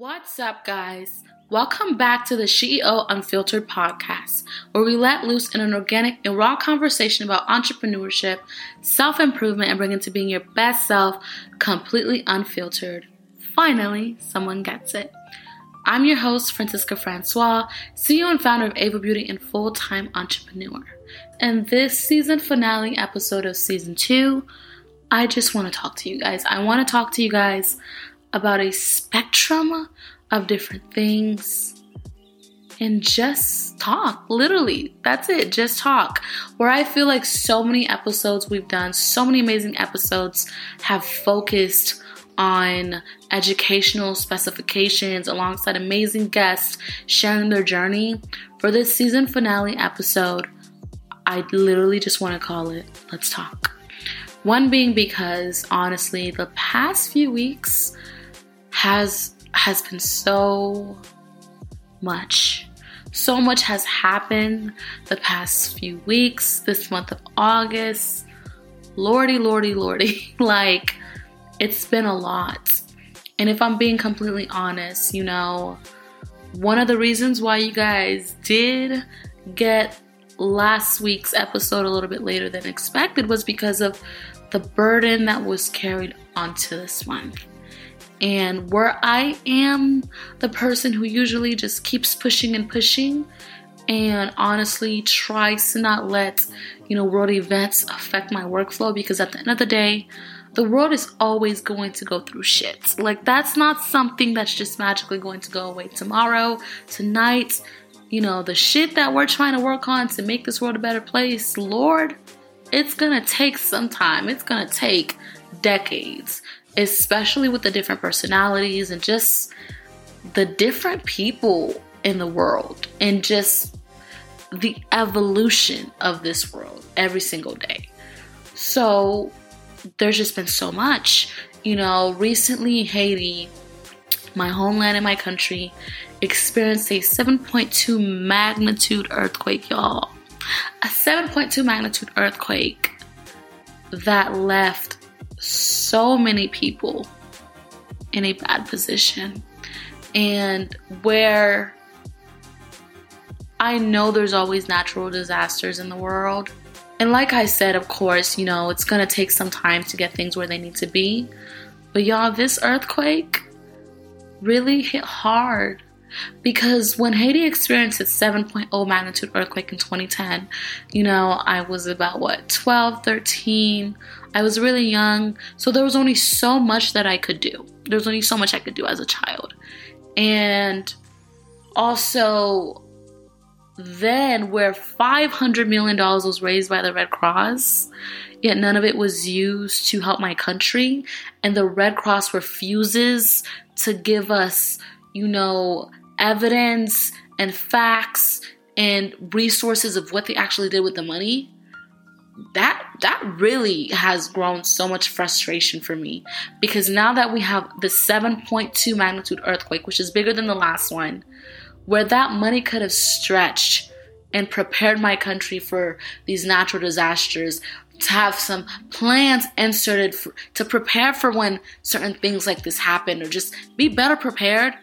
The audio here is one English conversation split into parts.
What's up, guys? Welcome back to the SHE.E.O Unfiltered podcast, where we let loose in an organic and raw conversation about entrepreneurship, self improvement, and bringing to being your best self completely unfiltered. Finally, someone gets it. I'm your host, Francisca Francois, CEO and founder of Aeva Beauty and full time entrepreneur. In this season finale episode of season two, I just want to talk to you guys. I want to talk to you guys about a spectrum of different things and just talk. Literally, that's it. Just talk. Where I feel like so many episodes we've done, so many amazing episodes have focused on educational specifications alongside amazing guests sharing their journey. For this season finale episode, I literally just want to call it Let's Talk. One being because honestly, the past few weeks, has has been so much. So much has happened the past few weeks, this month of August. Lordy, lordy, lordy. like, it's been a lot. And if I'm being completely honest, you know, one of the reasons why you guys did get last week's episode a little bit later than expected was because of the burden that was carried onto this month. And where I am the person who usually just keeps pushing and pushing and honestly tries to not let, you know, world events affect my workflow because at the end of the day, the world is always going to go through shit. Like that's not something that's just magically going to go away tomorrow, tonight. You know, the shit that we're trying to work on to make this world a better place, Lord, it's gonna take some time. It's gonna take decades especially with the different personalities and just the different people in the world and just the evolution of this world every single day. So there's just been so much. You know, recently Haiti, my homeland and my country, experienced a 7.2 magnitude earthquake, y'all. A 7.2 magnitude earthquake that left so many people in a bad position and where I know there's always natural disasters in the world. And like I said, of course, you know, it's to take some time to get things where they need to be. But y'all, this earthquake really hit hard because when Haiti experienced its 7.0 magnitude earthquake in 2010, you know, I was about what, 12, 13. I was really young. So there was only so much that I could do. There was only so much I could do as a child. And also, then where $500 million was raised by the Red Cross, yet none of it was used to help my country, and the Red Cross refuses to give us, you know, evidence and facts and resources of what they actually did with the money that that really has grown so much frustration for me because now that we have the 7.2 magnitude earthquake which is bigger than the last one where that money could have stretched and prepared my country for these natural disasters to have some plans inserted for, to prepare for when certain things like this happen or just be better prepared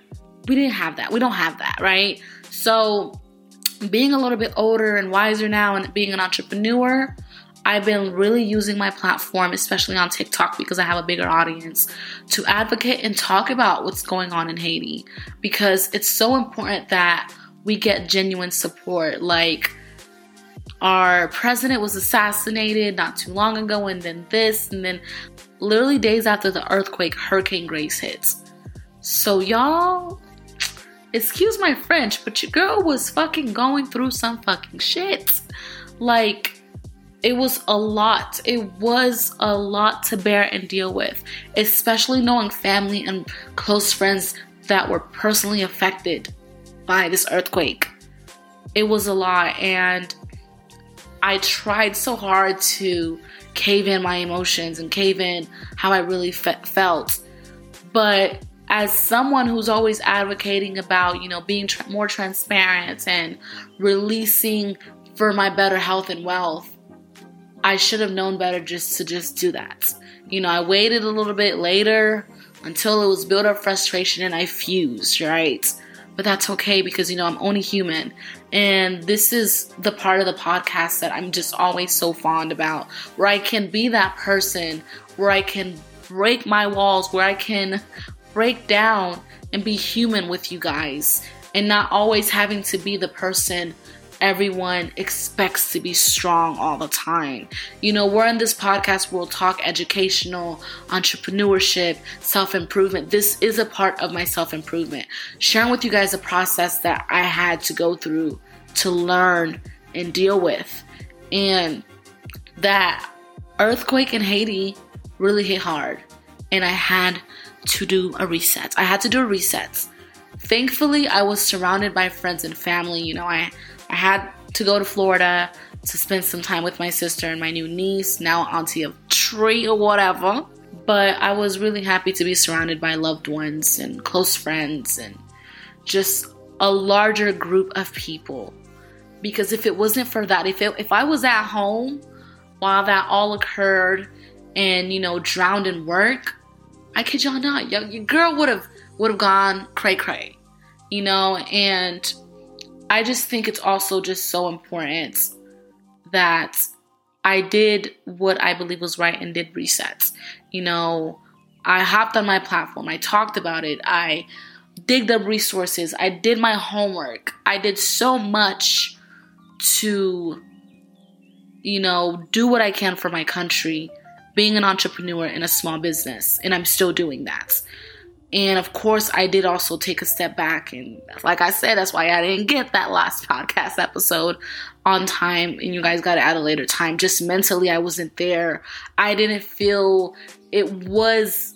we didn't have that. We don't have that, right? So, being a little bit older and wiser now and being an entrepreneur, I've been really using my platform, especially on TikTok, because I have a bigger audience, to advocate and talk about what's going on in Haiti. Because it's so important that we get genuine support. Like, our president was assassinated not too long ago, and then this, and then literally days after the earthquake, Hurricane Grace hits. So, y'all, excuse my French, but your girl was fucking going through some fucking shit. Like, it was a lot. It was a lot to bear and deal with, especially knowing family and close friends that were personally affected by this earthquake. It was a lot, and I tried so hard to cave in my emotions and cave in how I really fe- felt. But as someone who's always advocating about, you know, being more transparent and releasing for my better health and wealth, I should have known better just to just do that. You know, I waited a little bit later until it was built up frustration and I fused, right? But that's okay because, you know, I'm only human. And this is the part of the podcast that I'm just always so fond about, where I can be that person, where I can break my walls, where I can break down and be human with you guys and not always having to be the person everyone expects to be strong all the time. You know, we're in this podcast, where we'll talk educational, entrepreneurship, self improvement. This is a part of my self improvement. Sharing with you guys a process that I had to go through to learn and deal with. And that earthquake in Haiti really hit hard. And I had to do a reset. I had to do a reset. Thankfully, I was surrounded by friends and family. You know, I I had to go to Florida to spend some time with my sister and my new niece, now auntie of tree or whatever. But I was really happy to be surrounded by loved ones and close friends and just a larger group of people. Because if it wasn't for that, if it, if I was at home while that all occurred and you know drowned in work, I kid y'all not, your, your girl would have would have gone cray cray, you know, and I just think it's also just so important that I did what I believe was right and did resets. You know, I hopped on my platform, I talked about it, I digged up resources, I did my homework, I did so much to, you know, do what I can for my country, being an entrepreneur in a small business, and I'm still doing that. And of course, I did also take a step back. And like I said, that's why I didn't get that last podcast episode on time. And you guys got it at a later time. Just mentally, I wasn't there. I didn't feel it was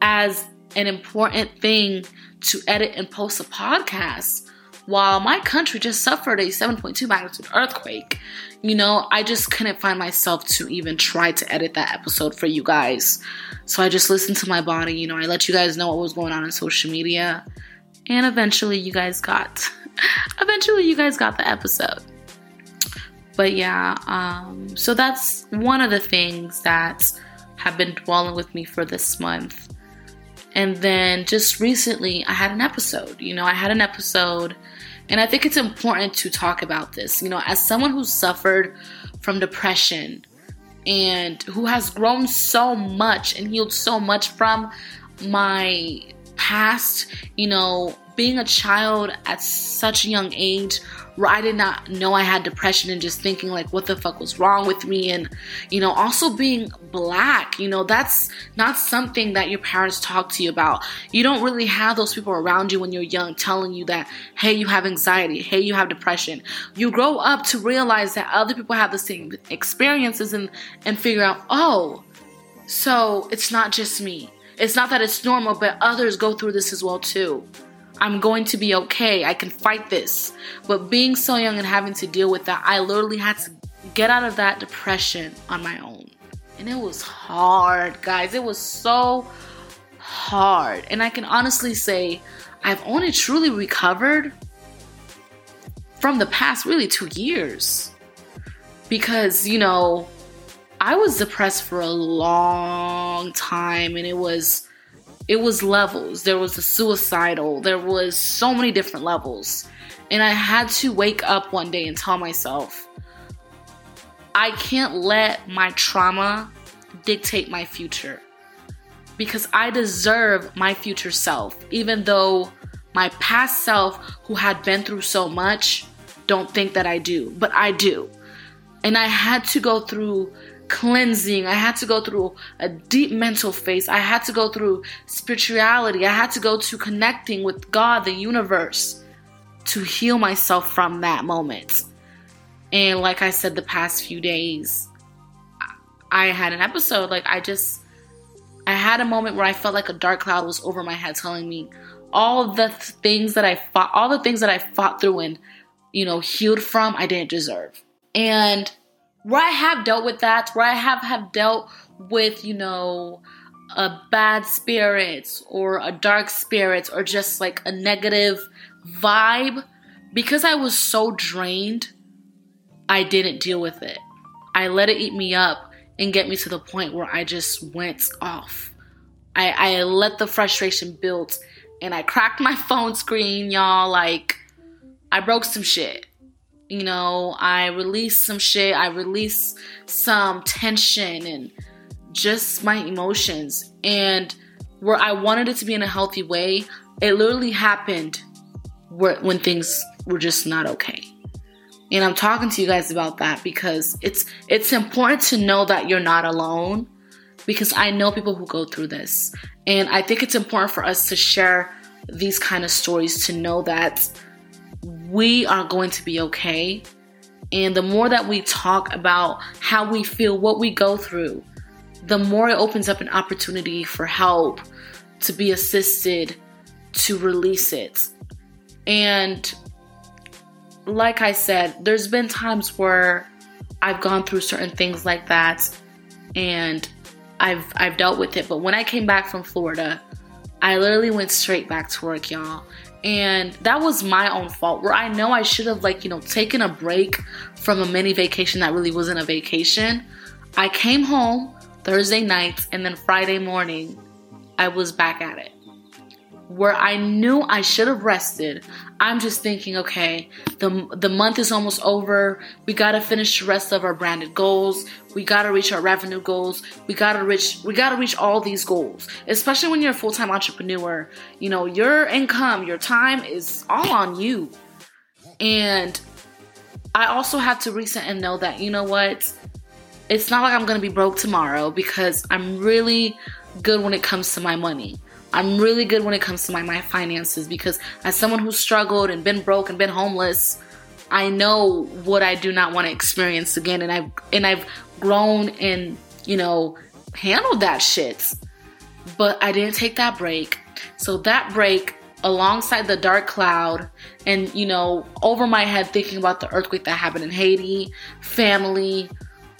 as an important thing to edit and post a podcast while my country just suffered a 7.2 magnitude earthquake. You know, I just couldn't find myself to even try to edit that episode for you guys. So I just listened to my body. You know, I let you guys know what was going on in social media. And eventually you guys got eventually you guys got the episode. But yeah, um, so that's one of the things that have been dwelling with me for this month. And then just recently, I had an episode. You know, I had an episode, and I think it's important to talk about this. You know, as someone who suffered from depression and who has grown so much and healed so much from my past, you know, being a child at such a young age where I did not know I had depression and just thinking like what the fuck was wrong with me? And you know also being black you know that's not something that your parents talk to you about. You don't really have those people around you when you're young telling you that hey you have anxiety hey you have depression. You grow up to realize that other people have the same experiences and and figure out oh so it's not just me. It's not that it's normal but others go through this as well too I'm going to be okay. I can fight this. But being so young and having to deal with that, I literally had to get out of that depression on my own. And it was hard, guys. It was so hard. And I can honestly say I've only truly recovered from the past really two years. Because, you know, I was depressed for a long time and it was it was levels. There was the suicidal. There was so many different levels. And I had to wake up one day and tell myself, I can't let my trauma dictate my future. Because I deserve my future self, even though my past self, who had been through so much, don't think that I do. But I do. And I had to go through cleansing. I had to go through a deep mental phase. I had to go through spirituality. I had to go to connecting with God, the universe, to heal myself from that moment. And like I said, the past few days, I had an episode. Like, I just, I had a moment where I felt like a dark cloud was over my head telling me all the things that I fought, all the things that I fought through and, you know, healed from, I didn't deserve. And where I have dealt with that, where I have have dealt with, you know, a bad spirits or a dark spirits or just like a negative vibe, because I was so drained, I didn't deal with it. I let it eat me up and get me to the point where I just went off I, I let the frustration build and I cracked my phone screen, y'all. Like, I broke some shit. You know, I release some shit. I release some tension and just my emotions. And where I wanted it to be in a healthy way, it literally happened where, when things were just not okay. And I'm talking to you guys about that because it's it's important to know that you're not alone because I know people who go through this. And I think it's important for us to share these kind of stories to know that we are going to be okay. And the more that we talk about how we feel, what we go through, the more it opens up an opportunity for help, to be assisted, to release it. And like I said, there's been times where I've gone through certain things like that and I've I've dealt with it. But when I came back from Florida, I literally went straight back to work, y'all. And that was my own fault where I know I should have like, you know, taken a break from a mini vacation that really wasn't a vacation. I came home Thursday night and then Friday morning I was back at it where I knew I should have rested. I'm just thinking, okay, the the month is almost over. We got to finish the rest of our branded goals. We got to reach our revenue goals. We got to reach we got to reach all these goals. Especially when you're a full-time entrepreneur, you know, your income, your time is all on you. And I also have to reset and know that, you know what? It's not like I'm to be broke tomorrow because I'm really good when it comes to my money. I'm really good when it comes to my, my finances because as someone who's struggled and been broke and been homeless, I know what I do not want to experience again and I've and I've grown and, you know, handled that shit. But I didn't take that break. So that break alongside the dark cloud and you know over my head thinking about the earthquake that happened in Haiti, family,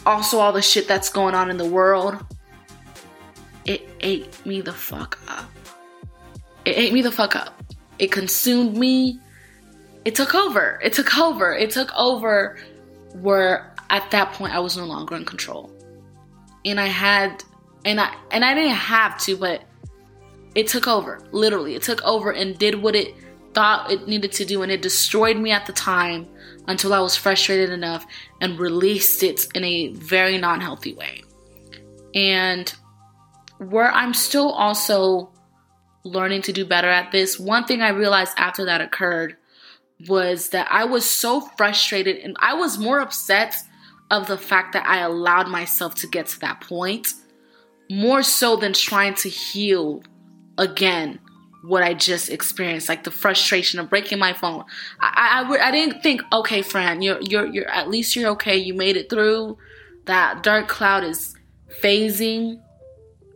also all the shit that's going on in the world. It ate me the fuck up it ate me the fuck up. It consumed me. It took over. It took over. It took over where at that point I was no longer in control. And I had and I and I didn't have to, but it took over. Literally. It took over and did what it thought it needed to do and it destroyed me at the time until I was frustrated enough and released it in a very non-healthy way. And where I'm still also learning to do better at this. One thing I realized after that occurred was that I was so frustrated and I was more upset of the fact that I allowed myself to get to that point more so than trying to heal again what I just experienced, like the frustration of breaking my phone. I, I, I didn't think, okay, Fran, you're, you're, you're, at least you're okay. You made it through. That dark cloud is phasing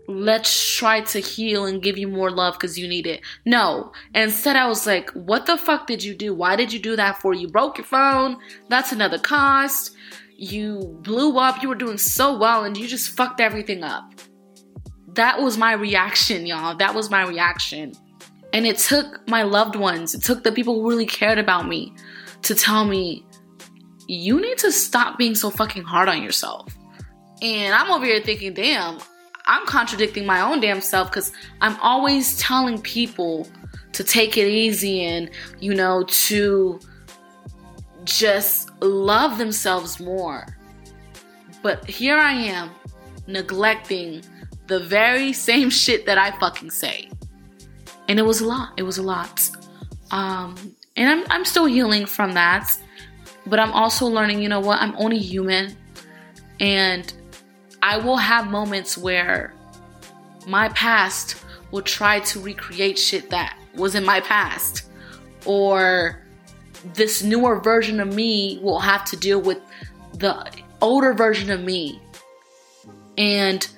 let's try to heal and give you more love because you need it. No. Instead, I was like, what the fuck did you do? Why did you do that for? You broke your phone. That's another cost. You blew up. You were doing so well and you just fucked everything up. That was my reaction, y'all. That was my reaction. And it took my loved ones, it took the people who really cared about me to tell me, you need to stop being so fucking hard on yourself. And I'm over here thinking, damn, I'm contradicting my own damn self because I'm always telling people to take it easy and, you know, to just love themselves more. But here I am neglecting the very same shit that I fucking say. And it was a lot. It was a lot. Um, and I'm, I'm still healing from that. But I'm also learning, you know what? I'm only human. And I will have moments where my past will try to recreate shit that was in my past. Or this newer version of me will have to deal with the older version of me. And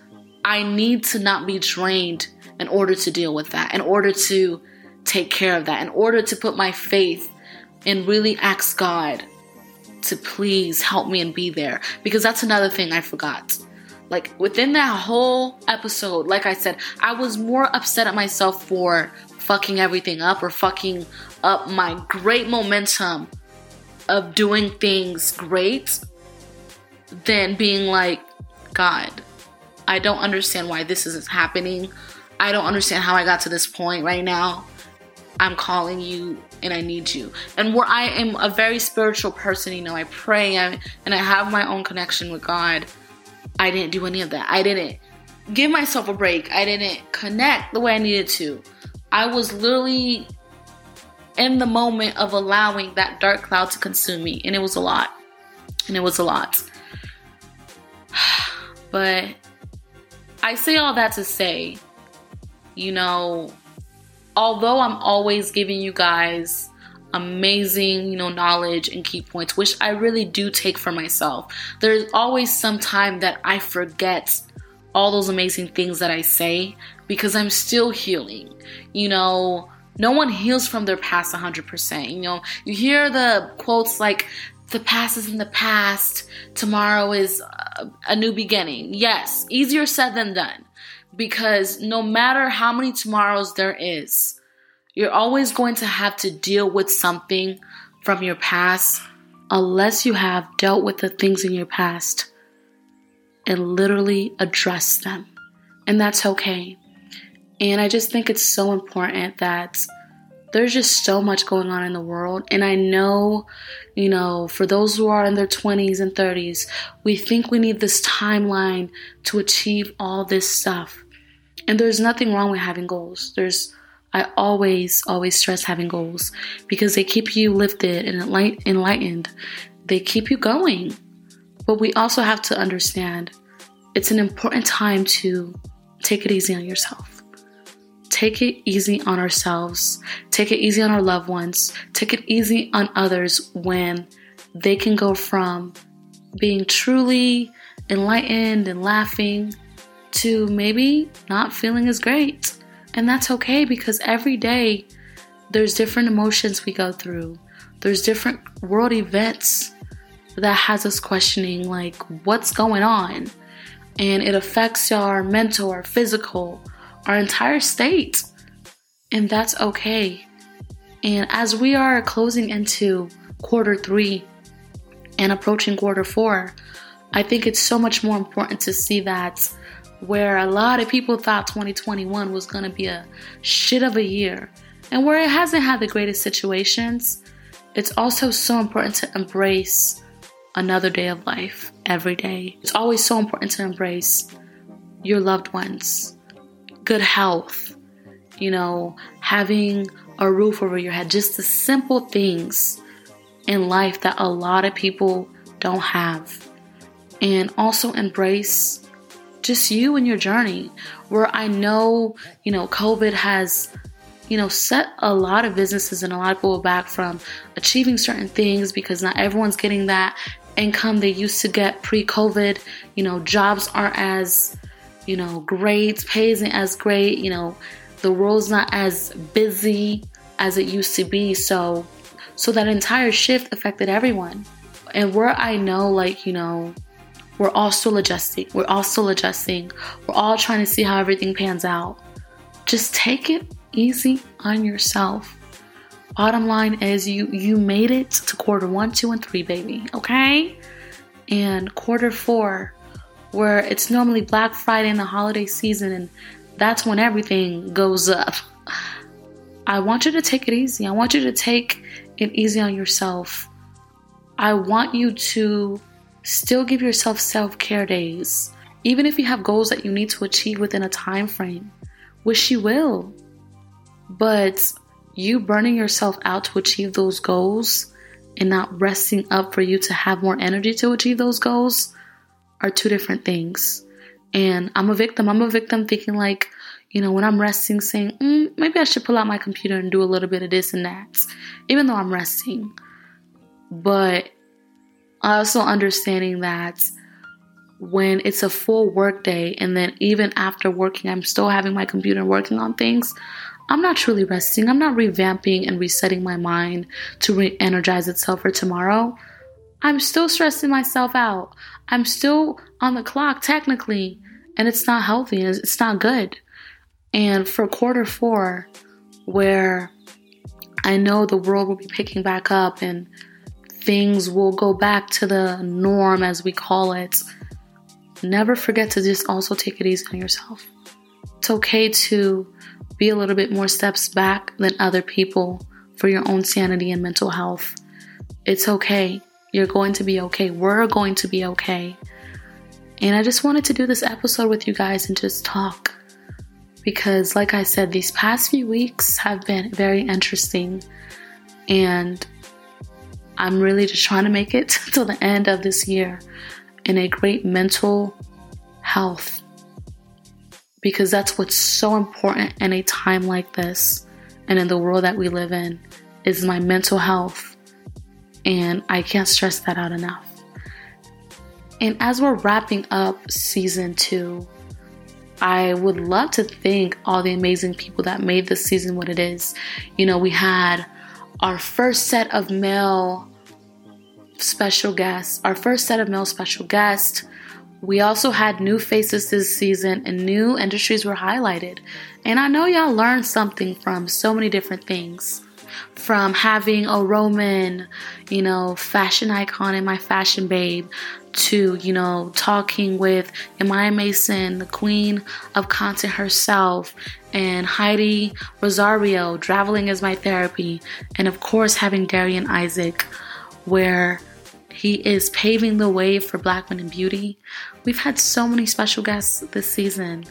I need to not be drained in order to deal with that, in order to take care of that, in order to put my faith and really ask God to please help me and be there. Because that's another thing I forgot. Like within that whole episode, like I said, I was more upset at myself for fucking everything up or fucking up my great momentum of doing things great than being like, God, I don't understand why this is happening. I don't understand how I got to this point right now. I'm calling you and I need you. And where I am a very spiritual person, you know, I pray and I have my own connection with God. I didn't do any of that. I didn't give myself a break. I didn't connect the way I needed to. I was literally in the moment of allowing that dark cloud to consume me, and it was a lot. And it was a lot. But I say all that to say, you know, although I'm always giving you guys amazing, you know, knowledge and key points, which I really do take for myself, there's always some time that I forget all those amazing things that I say because I'm still healing. You know, no one heals from their past 100%. You know, you hear the quotes like, the past is in the past, tomorrow is a, a new beginning. Yes, easier said than done because no matter how many tomorrows there is, you're always going to have to deal with something from your past unless you have dealt with the things in your past and literally address them. And that's okay. And I just think it's so important that there's just so much going on in the world. And I know, you know, for those who are in their 20s and 30s, we think we need this timeline to achieve all this stuff. And there's nothing wrong with having goals. There's I always, always stress having goals because they keep you lifted and enlightened. They keep you going. But we also have to understand it's an important time to take it easy on yourself. Take it easy on ourselves. Take it easy on our loved ones. Take it easy on others when they can go from being truly enlightened and laughing to maybe not feeling as great. And that's okay because every day there's different emotions we go through. There's different world events that has us questioning like what's going on. And it affects our mental, our physical, our entire state. And that's okay. And as we are closing into quarter 3 and approaching quarter 4, I think it's so much more important to see that where a lot of people thought 2021 was going to be a shit of a year and where it hasn't had the greatest situations, it's also so important to embrace another day of life every day. It's always so important to embrace your loved ones, good health, you know, having a roof over your head, just the simple things in life that a lot of people don't have. And also embrace just you and your journey. Where I know, you know, COVID has, you know, set a lot of businesses and a lot of people back from achieving certain things because not everyone's getting that income they used to get pre COVID. You know, jobs aren't as, you know, great, pay isn't as great, you know, the world's not as busy as it used to be. So, so that entire shift affected everyone. And where I know, like, you know, we're all still adjusting. We're all still adjusting. We're all trying to see how everything pans out. Just take it easy on yourself. Bottom line is you you made it to quarter 1, 2 and 3, baby, okay? And quarter 4 where it's normally Black Friday and the holiday season and that's when everything goes up. I want you to take it easy. I want you to take it easy on yourself. I want you to Still give yourself self-care days. Even if you have goals that you need to achieve within a time frame, which you will. But you burning yourself out to achieve those goals and not resting up for you to have more energy to achieve those goals are two different things. And I'm a victim. I'm a victim thinking like, you know, when I'm resting, saying, mm, maybe I should pull out my computer and do a little bit of this and that, even though I'm resting. But also understanding that when it's a full work day and then even after working I'm still having my computer working on things, I'm not truly resting. I'm not revamping and resetting my mind to re-energize itself for tomorrow. I'm still stressing myself out. I'm still on the clock technically, and it's not healthy. It's not good. And for quarter 4 where I know the world will be picking back up and things will go back to the norm as we call it, never forget to just also take it easy on yourself. It's okay to be a little bit more steps back than other people for your own sanity and mental health. It's okay. You're going to be okay. We're going to be okay. And I just wanted to do this episode with you guys and just talk. Because, like I said, these past few weeks have been very interesting. And I'm really just trying to make it till the end of this year in a great mental health. Because that's what's so important in a time like this and in the world that we live in is my mental health. And I can't stress that out enough. And as we're wrapping up season two, I would love to thank all the amazing people that made this season what it is. You know, we had our first set of male special guests, our first set of male special guests. We also had new faces this season and new industries were highlighted. And I know y'all learned something from so many different things from having a Roman, you know, fashion icon in my fashion babe to, you know, talking with Amaya Mason, the queen of content herself, and Heidi Rosario, traveling as my therapy, and of course having Darian Isaac, where he is paving the way for Black women beauty. We've had so many special guests this season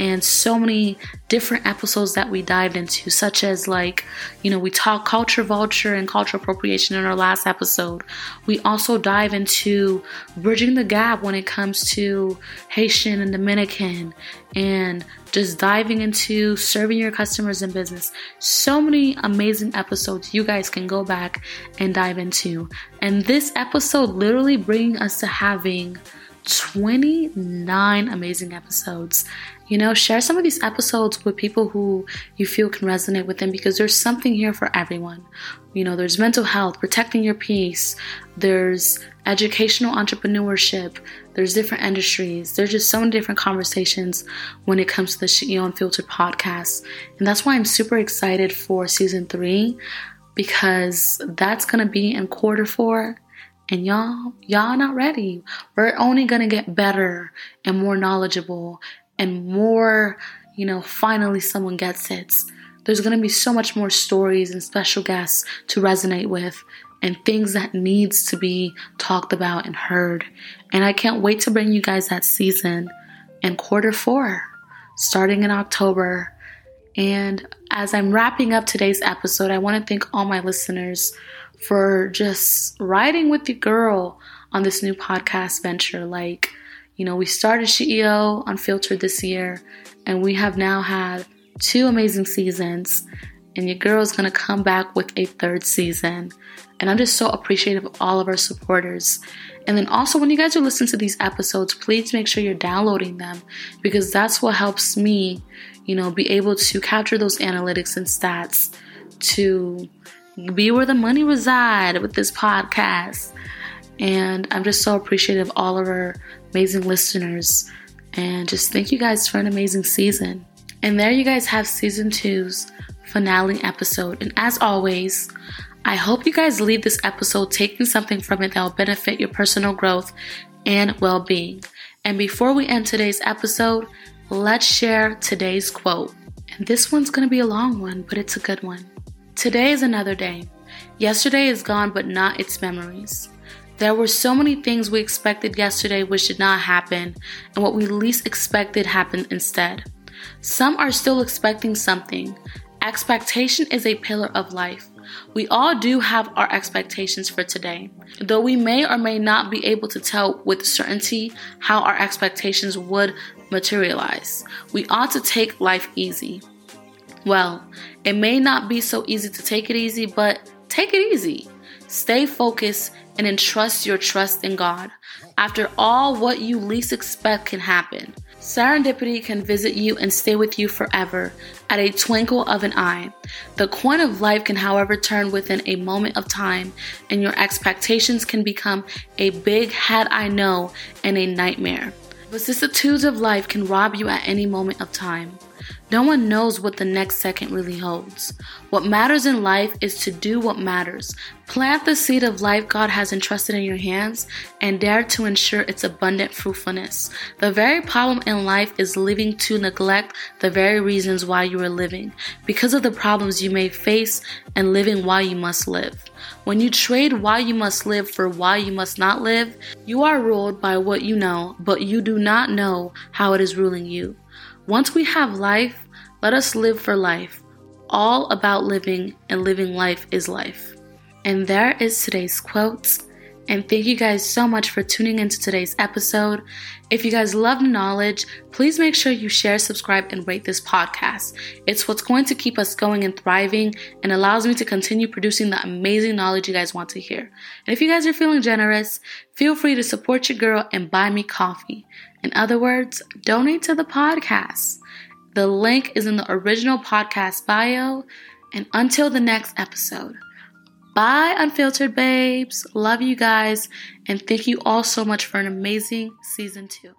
and so many different episodes that we dived into, such as like, you know, we talk culture vulture and cultural appropriation in our last episode. We also dive into bridging the gap when it comes to Haitian and Dominican and just diving into serving your customers in business. So many amazing episodes you guys can go back and dive into. And this episode literally bringing us to having 29 amazing episodes. You know, share some of these episodes with people who you feel can resonate with them because there's something here for everyone. You know, there's mental health, protecting your peace, there's educational entrepreneurship, there's different industries, there's just so many different conversations when it comes to the SHE.E.O Unfiltered podcast. And that's why I'm super excited for season three because that's gonna be in quarter four and y'all y'all not ready we're only going to get better and more knowledgeable and more, you know, finally someone gets it. There's going to be so much more stories and special guests to resonate with and things that needs to be talked about and heard. And I can't wait to bring you guys that season in quarter 4 starting in October. And as I'm wrapping up today's episode, I want to thank all my listeners for just riding with the girl on this new podcast venture. Like, you know, we started SHE.E.O Unfiltered this year, and we have now had two amazing seasons. And your girl is going to come back with a third season. And I'm just so appreciative of all of our supporters. And then also, when you guys are listening to these episodes, please make sure you're downloading them because that's what helps me, you know, be able to capture those analytics and stats to be where the money reside with this podcast. And I'm just so appreciative of all of our amazing listeners. And just thank you guys for an amazing season. And there you guys have season two's finale episode. And as always, I hope you guys leave this episode taking something from it that will benefit your personal growth and well being. And before we end today's episode, let's share today's quote. And this one's going to be a long one, but it's a good one. Today is another day. Yesterday is gone, but not its memories. There were so many things we expected yesterday which did not happen, and what we least expected happened instead. Some are still expecting something. Expectation is a pillar of life. We all do have our expectations for today. Though we may or may not be able to tell with certainty how our expectations would materialize, we ought to take life easy. Well, it may not be so easy to take it easy, but take it easy. Stay focused and entrust your trust in God. After all, what you least expect can happen. Serendipity can visit you and stay with you forever at a twinkle of an eye. The coin of life can, however, turn within a moment of time, and your expectations can become a big had I know and a nightmare. The vicissitudes of life can rob you at any moment of time. No one knows what the next second really holds. What matters in life is to do what matters. Plant the seed of life God has entrusted in your hands and dare to ensure its abundant fruitfulness. The very problem in life is living to neglect the very reasons why you are living, because of the problems you may face and living why you must live. When you trade why you must live for why you must not live, you are ruled by what you know, but you do not know how it is ruling you. Once we have life, let us live for life. All about living, and living life is life. And there is today's quote. And thank you guys so much for tuning into today's episode. If you guys love knowledge, please make sure you share, subscribe, and rate this podcast. It's what's going to keep us going and thriving and allows me to continue producing the amazing knowledge you guys want to hear. And if you guys are feeling generous, feel free to support your girl and buy me coffee. In other words, donate to the podcast. The link is in the original podcast bio. And until the next episode, bye, unfiltered babes. Love you guys. And thank you all so much for an amazing season two.